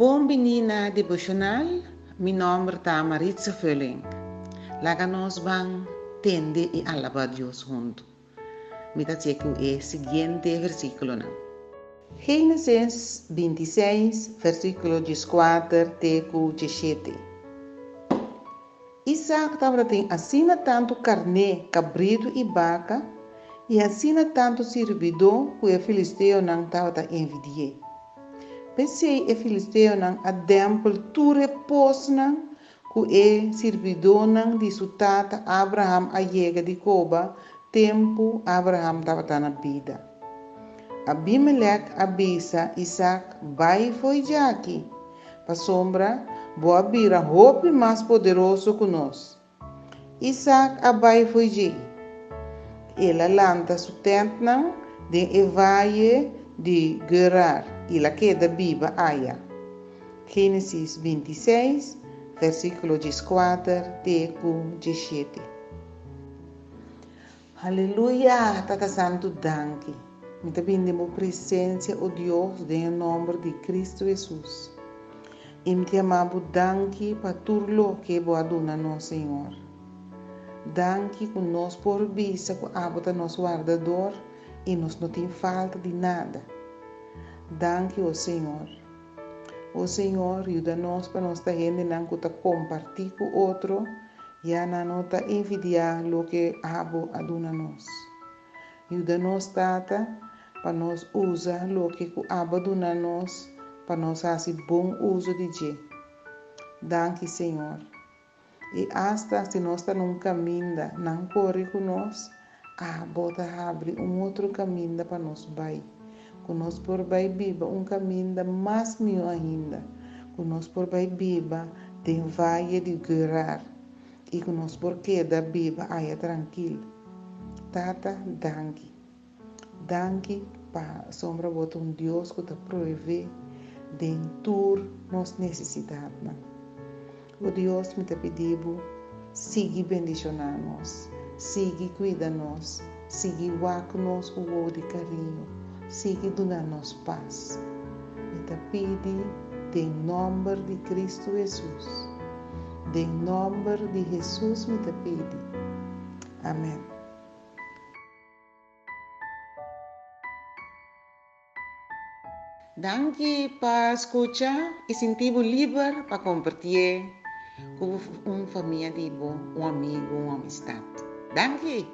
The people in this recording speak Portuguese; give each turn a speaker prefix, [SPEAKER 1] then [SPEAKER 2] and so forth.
[SPEAKER 1] Bom menina devocional, meu nome é Maritza Völling. Laga nós vamos tender e alabar Deus junto. Me dizendo é o seguinte versículo. Não. Gênesis 26, versículo 14 até 17. Isaac estava assina tanto carne, cabrito e vaca, e assina tanto servidor que o filisteu não estava envidiando. Pensei e filisteu não a templo tu repouso não ku e servidor não de sutata Abraham a chega de Coba, tempo Abraham estava na vida. Abimelech abisa Isaac vai foi já aqui. Para sombra, boa bira roupa mais poderoso que nós. Isaac abai foi já. Ela lanta sustento não de evaie de Gerar e la queda viva haya. Gênesis 26, versículo 14 até 17. Aleluia, Tata Santo, danke. Me bendimo presença, o Deus, em nome de Cristo Jesus. E me amamos danke para tudo que boa dona no Senhor. Danke com nós por vista, com a nosso guardador, e nós não tem falta de nada. Danke ao Senhor. O Senhor ajuda-nos para nós estar não compartilhar com outro e a não envidiar o que abo aduna nós. Ajuda-nos, Tata, para nós usar o que abo aduna nós, para nós fazer bom uso de Deus. Danke, Senhor. E hasta se nós estamos num caminho, não corre nós, a bota abre um outro caminho para nós vai conosco por biba um caminho mais mil ainda. Conosco por biba tem vaia de guerrar. E conosco por queda biba aia tranquilo. Tata, danke. Danke para sombra bota um Deus que te provê dentro nossa necessidade. O Deus me te pediu, siga bendicionar nós, siga cuidar nós, siga guardar conosco o de carinho siga dando-nos paz. E te pedi, em nome de Cristo Jesus. Em nome de Jesus me te pedi. Amém. Danke para escuchar e sentir livre para compartilhar com uma família, um amigo, uma amistade. Danke.